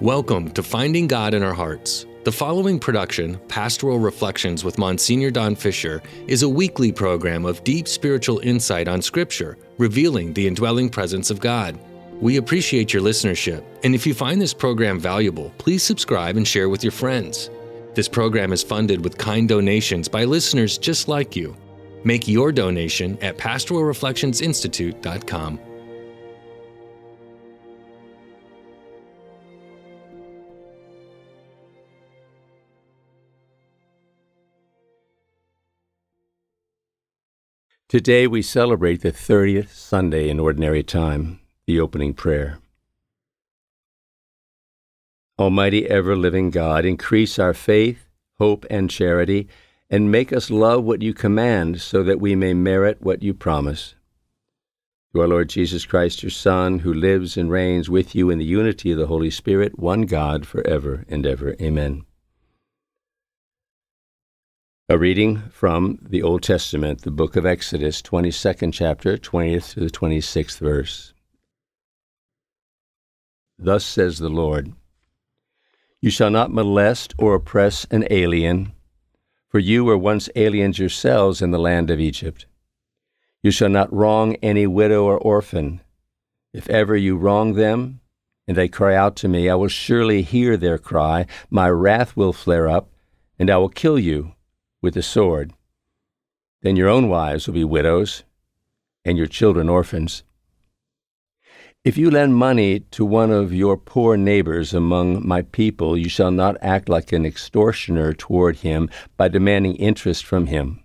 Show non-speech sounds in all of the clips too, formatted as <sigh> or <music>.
Welcome to Finding God in Our Hearts. The following production, Pastoral Reflections with Monsignor Don Fisher, is a weekly program of deep spiritual insight on Scripture, revealing the indwelling presence of God. We appreciate your listenership, and if you find this program valuable, please subscribe and share with your friends. This program is funded with kind donations by listeners just like you. Make your donation at pastoralreflectionsinstitute.com. Today we celebrate the 30th Sunday in Ordinary Time, the opening prayer. Almighty ever living God, increase our faith, hope, and charity, and make us love what you command, so that we may merit what you promise. Through our Lord Jesus Christ, your Son, who lives and reigns with you in the unity of the Holy Spirit, one God, for ever and ever. Amen. A reading from the Old Testament, the book of Exodus, 22nd chapter, 20th to the 26th verse. Thus says the Lord You shall not molest or oppress an alien, for you were once aliens yourselves in the land of Egypt. You shall not wrong any widow or orphan. If ever you wrong them, and they cry out to me, I will surely hear their cry. My wrath will flare up, and I will kill you with the sword. Then your own wives will be widows, and your children orphans. If you lend money to one of your poor neighbors among my people, you shall not act like an extortioner toward him by demanding interest from him.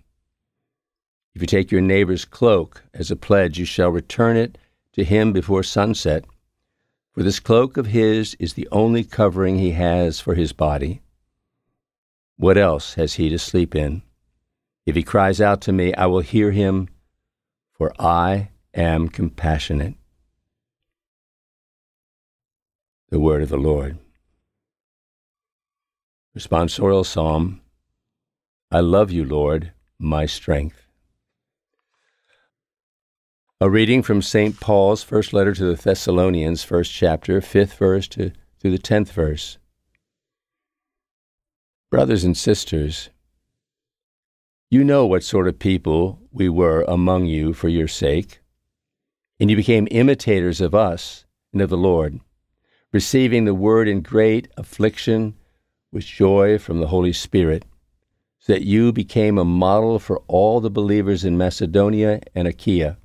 If you take your neighbor's cloak as a pledge, you shall return it to him before sunset. For this cloak of his is the only covering he has for his body. What else has he to sleep in? If he cries out to me, I will hear him, for I am compassionate. The word of the Lord. Responsorial Psalm I love you, Lord, my strength. A reading from St. Paul's first letter to the Thessalonians, first chapter, fifth verse to, to the tenth verse. Brothers and sisters, you know what sort of people we were among you for your sake, and you became imitators of us and of the Lord, receiving the word in great affliction with joy from the Holy Spirit, so that you became a model for all the believers in Macedonia and Achaia.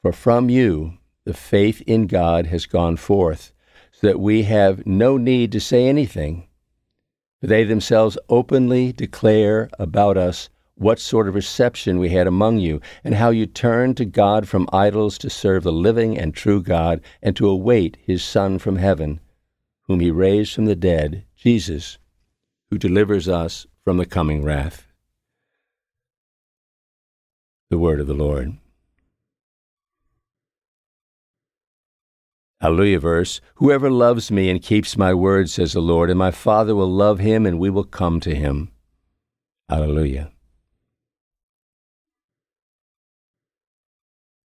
For from you the faith in God has gone forth, so that we have no need to say anything they themselves openly declare about us what sort of reception we had among you, and how you turned to God from idols to serve the living and true God, and to await his Son from heaven, whom he raised from the dead, Jesus, who delivers us from the coming wrath. The word of the Lord. Hallelujah verse. Whoever loves me and keeps my word, says the Lord, and my Father will love him, and we will come to him. Hallelujah.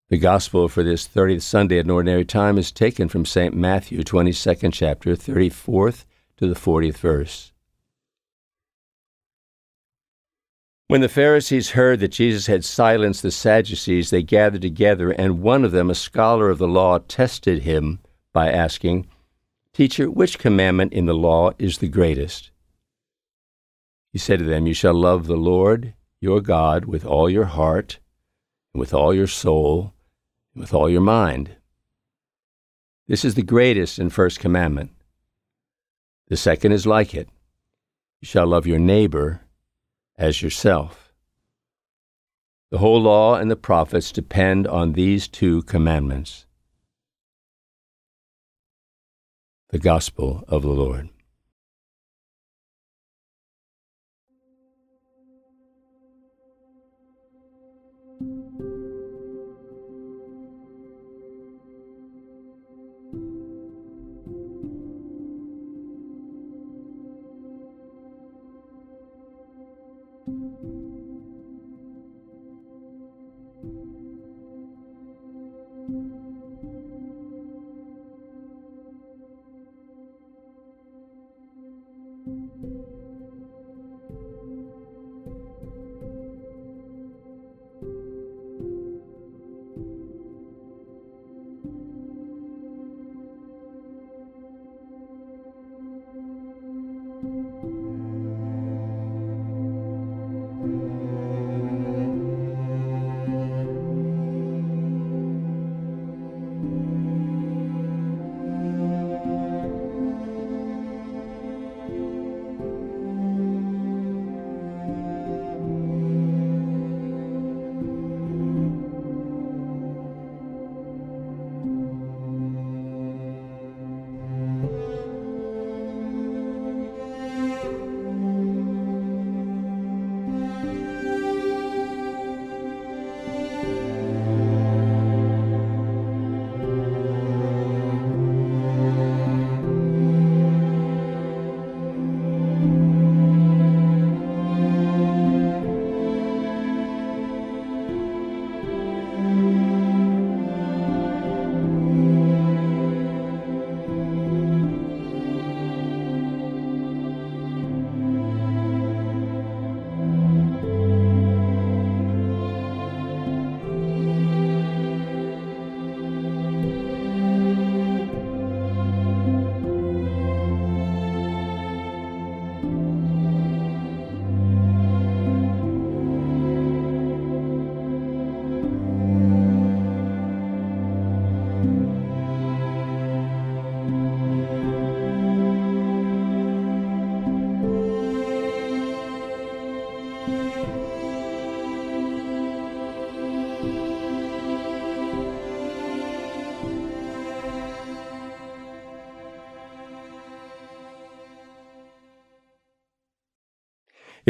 The gospel for this 30th Sunday at an ordinary time is taken from St. Matthew, 22nd chapter, 34th to the 40th verse. When the Pharisees heard that Jesus had silenced the Sadducees, they gathered together, and one of them, a scholar of the law, tested him by asking, Teacher, which commandment in the law is the greatest? He said to them, You shall love the Lord your God with all your heart, and with all your soul, and with all your mind. This is the greatest and first commandment. The second is like it You shall love your neighbor as yourself. The whole law and the prophets depend on these two commandments. The Gospel of the Lord.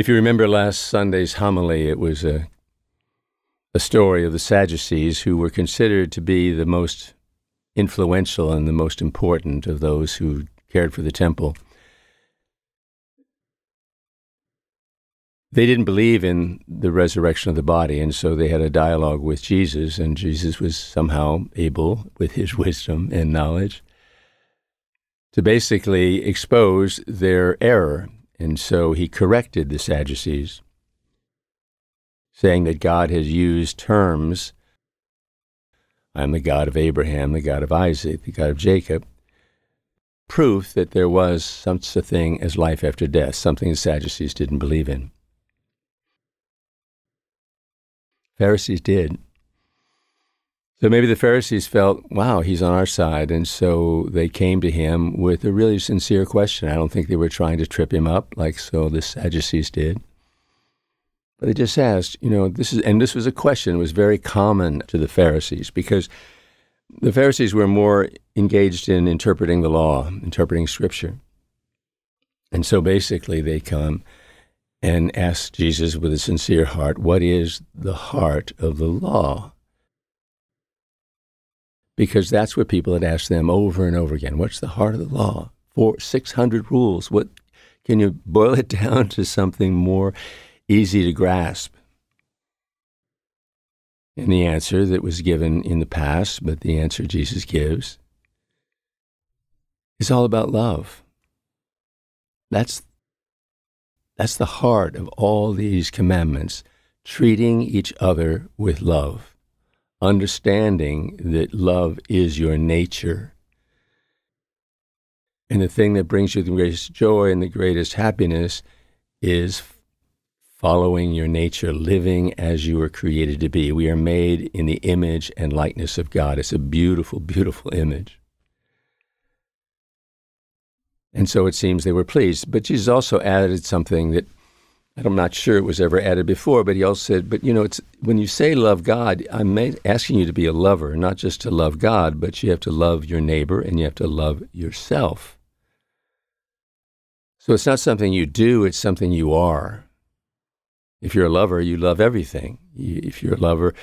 If you remember last Sunday's homily, it was a, a story of the Sadducees who were considered to be the most influential and the most important of those who cared for the temple. They didn't believe in the resurrection of the body, and so they had a dialogue with Jesus, and Jesus was somehow able, with his <laughs> wisdom and knowledge, to basically expose their error and so he corrected the Sadducees, saying that God has used terms I am the God of Abraham, the God of Isaac, the God of Jacob, proof that there was such a thing as life after death, something the Sadducees didn't believe in. Pharisees did. So maybe the Pharisees felt, wow, he's on our side. And so they came to him with a really sincere question. I don't think they were trying to trip him up like so the Sadducees did. But they just asked, you know, this is, and this was a question that was very common to the Pharisees because the Pharisees were more engaged in interpreting the law, interpreting scripture. And so basically they come and ask Jesus with a sincere heart, what is the heart of the law? Because that's what people had asked them over and over again. What's the heart of the law? Four, 600 rules. What can you boil it <laughs> down to something more easy to grasp? And the answer that was given in the past, but the answer Jesus gives, is all about love. That's, that's the heart of all these commandments, treating each other with love understanding that love is your nature. And the thing that brings you the greatest joy and the greatest happiness is following your nature, living as you were created to be. We are made in the image and likeness of God. It's a beautiful, beautiful image. And so it seems they were pleased. But Jesus also added something that I'm not sure it was ever added before, but he also said, but you know, it's when you say love God, I'm asking you to be a lover, not just to love God, but you have to love your neighbor and you have to love yourself. So it's not something you do, it's something you are. If you're a lover, you love everything. If you're a lover,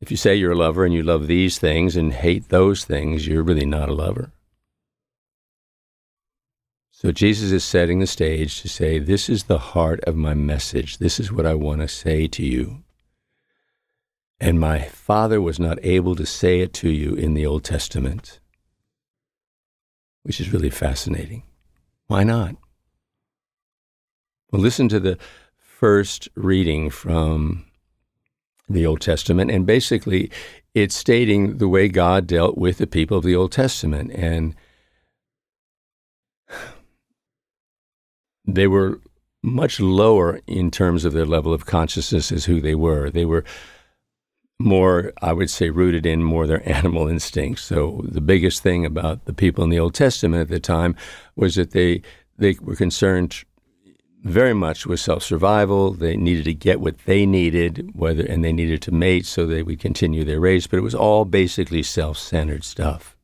if you say you're a lover and you love these things and hate those things, you're really not a lover. So Jesus is setting the stage to say, This is the heart of my message. This is what I want to say to you. And my Father was not able to say it to you in the Old Testament, which is really fascinating. Why not? Well, listen to the first reading from the Old Testament, and basically it's stating the way God dealt with the people of the Old Testament. And they were much lower in terms of their level of consciousness as who they were. They were more, I would say, rooted in more their <laughs> animal instincts. So the biggest thing about the people in the Old Testament at the time was that they they were concerned very much with self-survival. They needed to get what they needed, whether and they needed to mate so they would continue their race. But it was all basically self-centered stuff.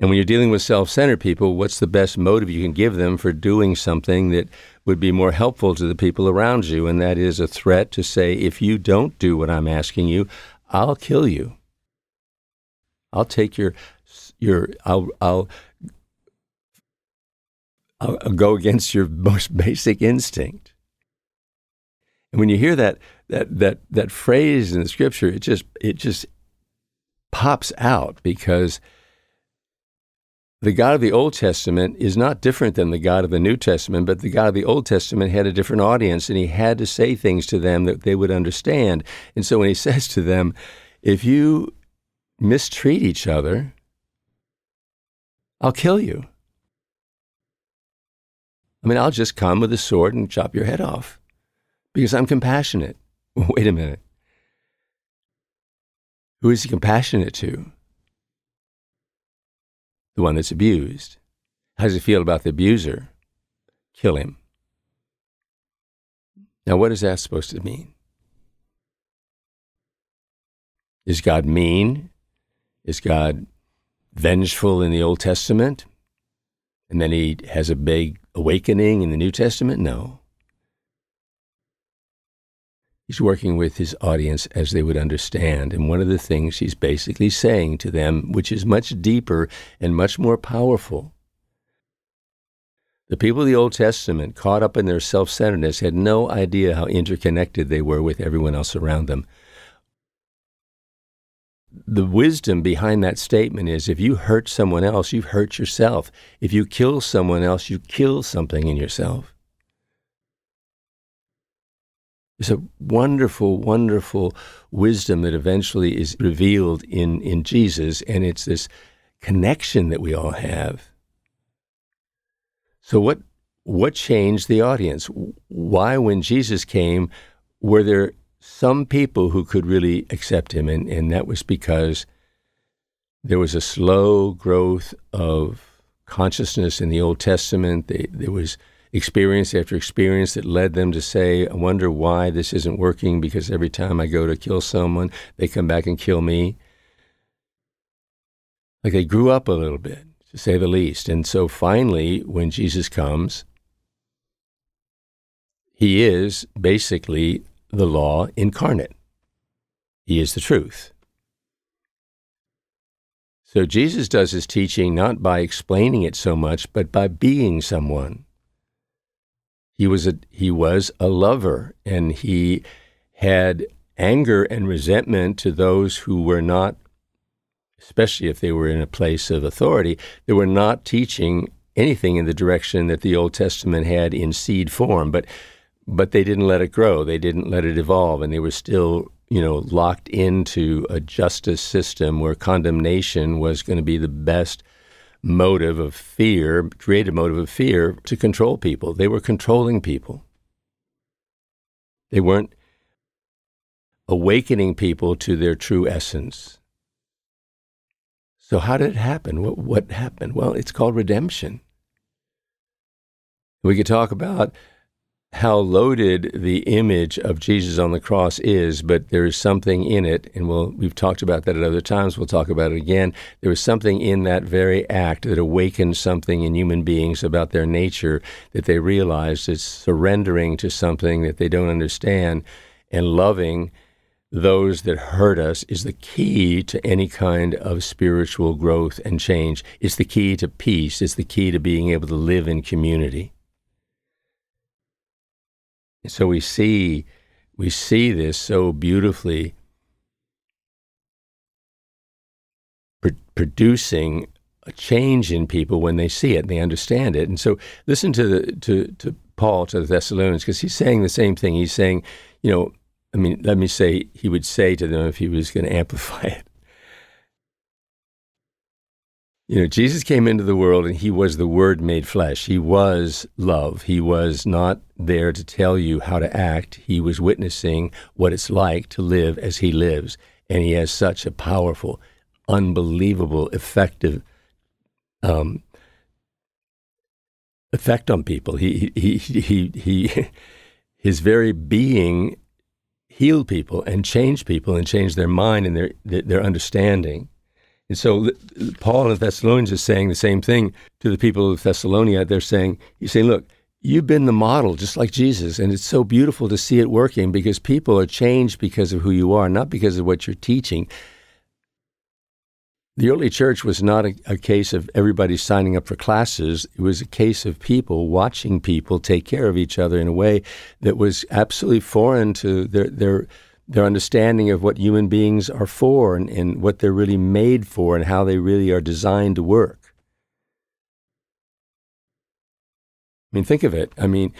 And when you're dealing with self centered people, what's the best motive you can give them for doing something that would be more helpful to the people around you? And that is a threat to say, if you don't do what I'm asking you, I'll kill you. I'll take your, your, I'll, I'll, I'll, go against your <laughs> most basic instinct. And when you hear that, that, that, that phrase in the scripture, it just, it just pops out because the God of the Old Testament is not different than the God of the New Testament, but the God of the Old Testament had a different audience and he had to say things to them that they would understand. And so when he <laughs> says to them, if you mistreat each other, I'll kill you. I mean, I'll just come with a sword and chop your head off because I'm compassionate. <laughs> Wait a minute. Who is he compassionate to? The one that's abused. How does he feel about the abuser? Kill him. Now, what is that supposed to mean? Is God mean? Is God vengeful in the Old Testament? And then he has a big awakening in the New Testament? No. He's working with his audience as they would understand. And one of the things he's basically saying to them, which is much deeper and much more powerful, the people of the Old Testament, caught up in their self centeredness, had no idea how interconnected they were with everyone else around them. The wisdom behind that statement is if you hurt someone else, you've hurt yourself. If you kill someone else, you kill something in yourself. It's a wonderful, wonderful wisdom that eventually is revealed in, in Jesus, and it's this connection that we all have. So what what changed the audience? Why, when Jesus came, were there some people who could really accept him? And, and that was because there was a slow growth of consciousness in the Old Testament. They, there was experience after experience that led them to say, I wonder why this isn't working because every time I go to kill someone, they come back and kill me. Like they grew up a little bit to say the least. And so finally, when Jesus comes, he is basically the law incarnate. He is the truth. So Jesus does his teaching not by explaining it so much, but by being someone. He was a he was a lover and he had anger and resentment to those who were not especially if they were in a place of authority, they were not teaching anything in the direction that the Old Testament had in seed form, but but they didn't let it grow. They didn't let it evolve, and they were still, you know, locked into a justice system where condemnation was going to be the best motive of fear, creative motive of fear to control people. They were controlling people. They weren't awakening people to their true essence. So, how did it happen? What, what happened? Well, it's called redemption. We could talk about how loaded the image of Jesus on the cross is, but there is something in it, and we'll, we've talked about that at other times. We'll talk about it again. There is something in that very act that awakens something in human beings about their nature that they realize is surrendering to something that they don't understand and loving those that hurt us is the key to any kind of spiritual growth and change. It's the key to peace. It's the key to being able to live in community. And so we see we see this so beautifully pr- producing a change in people when they see it and they understand it. And so listen to the to to Paul to the Thessalonians because he's saying the same thing. He's saying, you know, I mean, let me say, he would say to them if he was going to amplify <laughs> it. You know, Jesus came into the world and he was the Word made flesh. He was love. He was not there to tell you how to act. He was witnessing what it's like to live as he lives. And he has such a powerful, unbelievable, effective um, effect on people. He, he, he, he, he, <laughs> his very being healed people and changed people and changed their mind and their their understanding. And so Paul in Thessalonians is saying the same thing to the people of Thessalonia. They're saying, he's saying, look, you've been the model just like Jesus. And it's so beautiful to see it working because people are changed because of who you are, not because of what you're teaching the early church was not a, a, case of everybody signing up for classes. It was a case of people watching people take care of each other in a way that was absolutely foreign to their their their understanding of what human beings are for and, and what they're really made for and how they really are designed to work. I mean, think of it. I mean,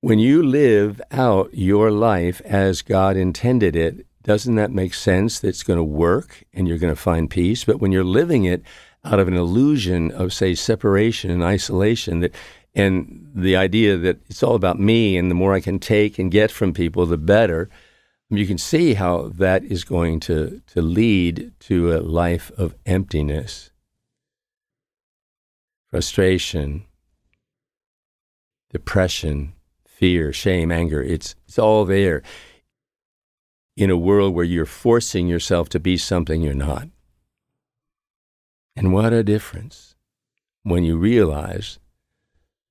when you live out your life as God intended it, doesn't that make sense that it's going to work and you're going to find peace? But when you're living it out of an illusion of, say, separation and isolation, that and the idea that it's all about me and the more I can take and get from people, the better, you can see how that is going to, to lead to a life of emptiness, frustration, depression, fear, shame, anger. It's, it's all there in a world where you're forcing yourself to be something you're not. And what a difference when you realize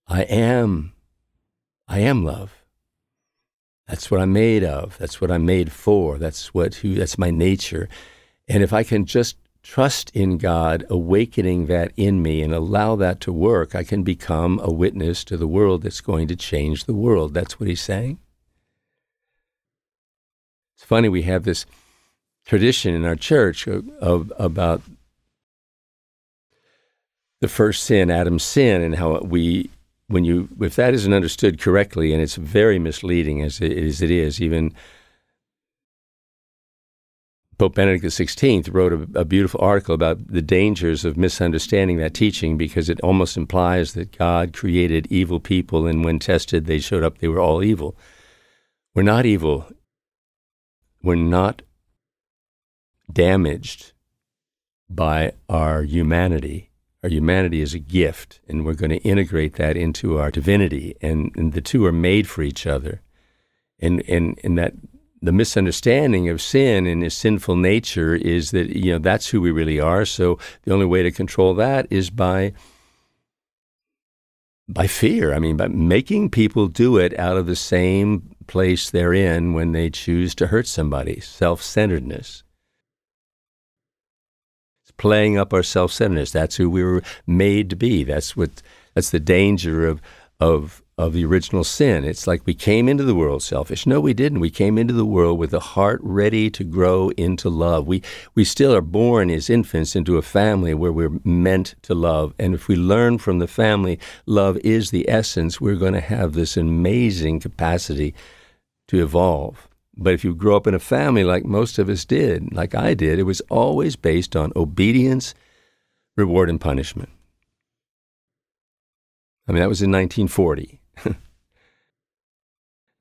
I am, I am love. That's what I'm made of. That's what I'm made for. That's what who that's my nature. And if I can just trust in God, awakening that in me and allow that to work, I can become a witness to the world that's going to change the world. That's what he's saying. It's funny, we have this tradition in our church of, of about the first sin, Adam's sin, and how we, when you, if that isn't understood correctly, and it's very misleading as it, as it is, even Pope Benedict XVI wrote a, a, beautiful article about the dangers of misunderstanding that teaching because it almost implies that God created evil people, and when tested, they showed up, they were all evil. We're not evil. We're not damaged by our humanity. Our humanity is a gift, and we're going to integrate that into our divinity, and, and the two are made for each other. And, and, and that the misunderstanding of sin and his sinful nature is that you know that's who we really are. So the only way to control that is by by fear. I mean, by making people do it out of the same place they're in when they choose to hurt somebody. Self-centeredness. Playing up our self-centeredness. That's who we were made to be. That's what. That's the danger of of of the original sin. It's like we came into the world selfish. No, we didn't. We came into the world with a heart ready to grow into love. We we still are born as infants into a family where we're meant to love. And if we learn from the family, love is the essence, we're going to have this amazing capacity to evolve. But if you grow up in a family like most of us did, like I did, it was always based on obedience, reward, and punishment. I mean, that was in 1940. <laughs>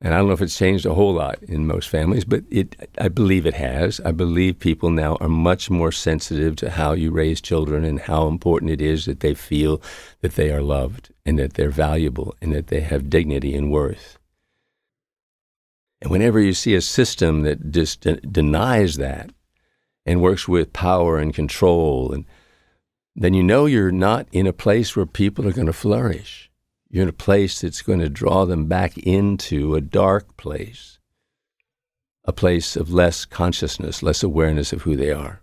And I don't know if it's changed a whole lot in most families, but it, I believe it has. I believe people now are much more sensitive to how you raise children and how important it is that they feel that they are loved and that they're valuable and that they have dignity and worth. And whenever you see a system that just de- denies that and works with power and control, and then you know you're not in a place where people are going to flourish. You're in a place that's going to draw them back into a dark place, a place of less consciousness, less awareness of who they are.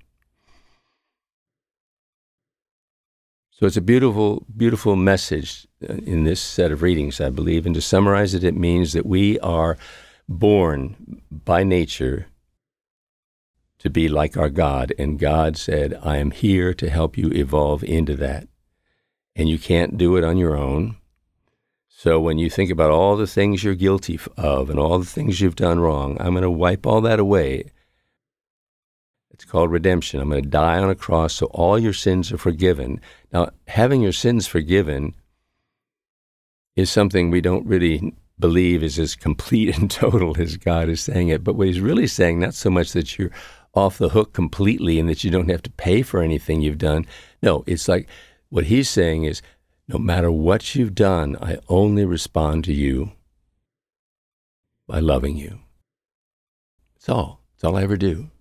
So it's a beautiful, beautiful message uh, in this set of readings, I believe. And to summarize it, it means that we are born by nature to be like our God. And God said, I am here to help you evolve into that. And you can't do it on your own. So when you think about all the things you're guilty of and all the things you've done wrong, I'm going to wipe all that away. It's called redemption. I'm going to die on a cross so all your sins are forgiven. Now, having your sins forgiven is something we don't really believe is as complete <laughs> and total as God is saying it. But what he's really saying, not so much that you're off the hook completely and that you don't have to pay for anything you've done. No, it's like what he's saying is no matter what you've done, I only respond to you by loving you. That's all. That's all I ever do.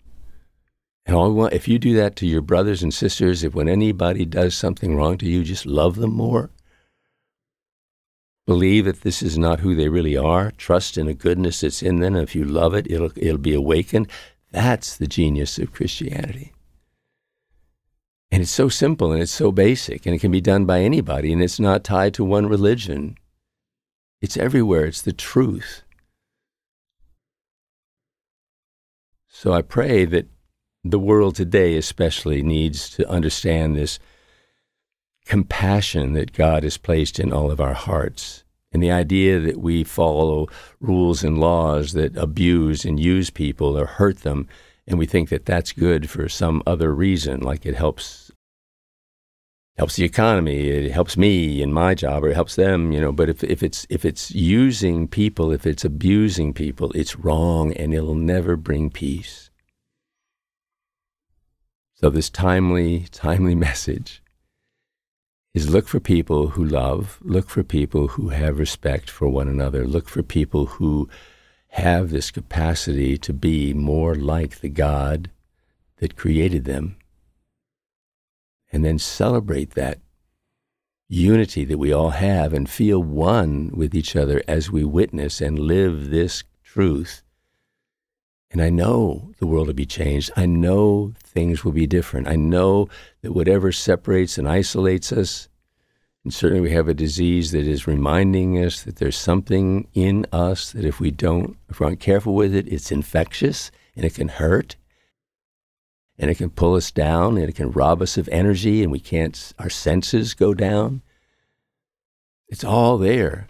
And all want, if you do that to your brothers and sisters, if when anybody does something wrong to you, just love them more. Believe that this is not who they really are. Trust in a goodness that's in them. If you love it, it'll, it'll be awakened. That's the genius of Christianity. And it's so simple and it's so basic and it can be done by anybody and it's not tied to one religion. It's everywhere, it's the truth. So I pray that the world today, especially, needs to understand this compassion that God has placed in all of our hearts. And the idea that we follow rules and laws that abuse and use people or hurt them, and we think that that's good for some other reason, like it helps helps the economy, it helps me in my job, or it helps them, you know. But if, if it's if it's using people, if it's abusing people, it's wrong and it'll never bring peace. So this timely, timely <laughs> message is look for people who love, look for people who have respect for one another, look for people who have this capacity to be more like the God that created them and then celebrate that unity that we all have and feel one with each other as we witness and live this truth. And I know the world will be changed. I know things will be different. I know that whatever separates and isolates us, and certainly we have a disease that is reminding us that there's something in us that if we don't, if we aren't careful with it, it's infectious and it can hurt and it can pull us down and it can rob us of energy and we can't, our senses go down. It's all there.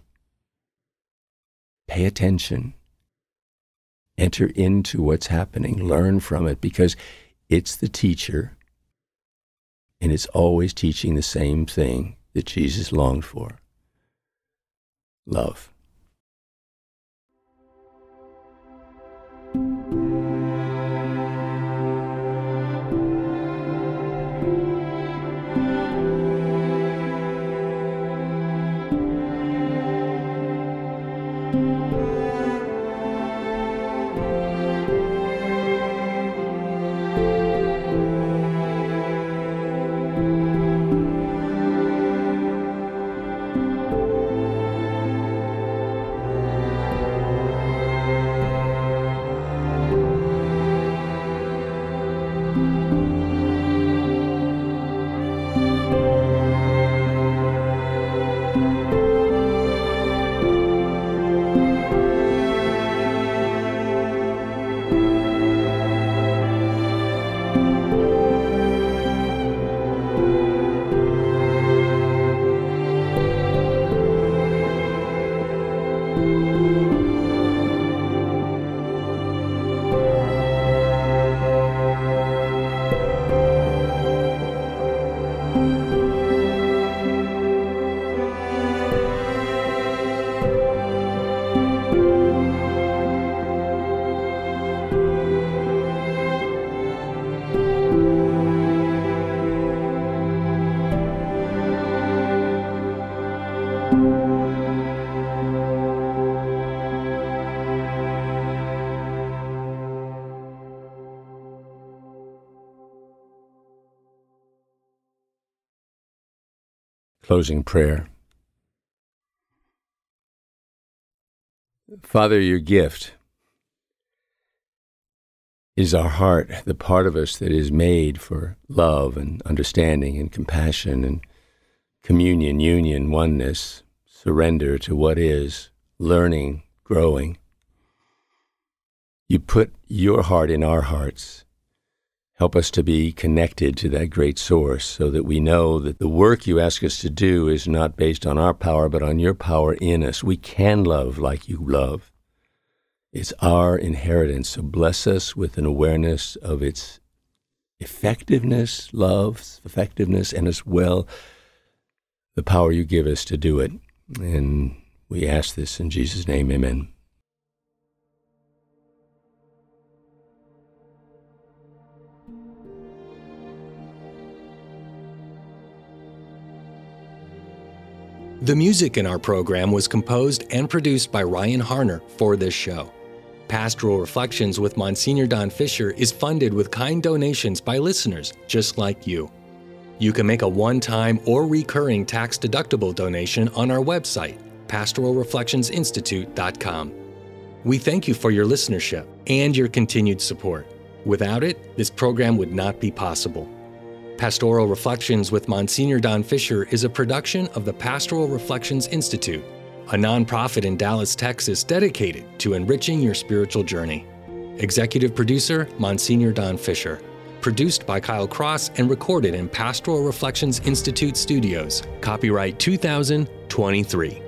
Pay attention. Enter into what's happening. Learn from it because it's the teacher and it's always teaching the same thing that Jesus longed for love. Closing prayer. Father, your gift is our heart, the part of us that is made for love and understanding and compassion and communion, union, oneness, surrender to what is, learning, growing. You put your heart in our hearts Help us to be connected to that great source so that we know that the work you ask us to do is not based on our power, but on your power in us. We can love like you love. It's our inheritance. So bless us with an awareness of its effectiveness, love's effectiveness, and as well the power you give us to do it. And we ask this in Jesus' name, amen. The music in our program was composed and produced by Ryan Harner for this show. Pastoral Reflections with Monsignor Don Fisher is funded with kind donations by listeners just like you. You can make a one time or recurring tax deductible donation on our website, pastoralreflectionsinstitute.com. We thank you for your listenership and your continued support. Without it, this program would not be possible. Pastoral Reflections with Monsignor Don Fisher is a production of the Pastoral Reflections Institute, a nonprofit in Dallas, Texas dedicated to enriching your spiritual journey. Executive producer Monsignor Don Fisher. Produced by Kyle Cross and recorded in Pastoral Reflections Institute studios. Copyright 2023.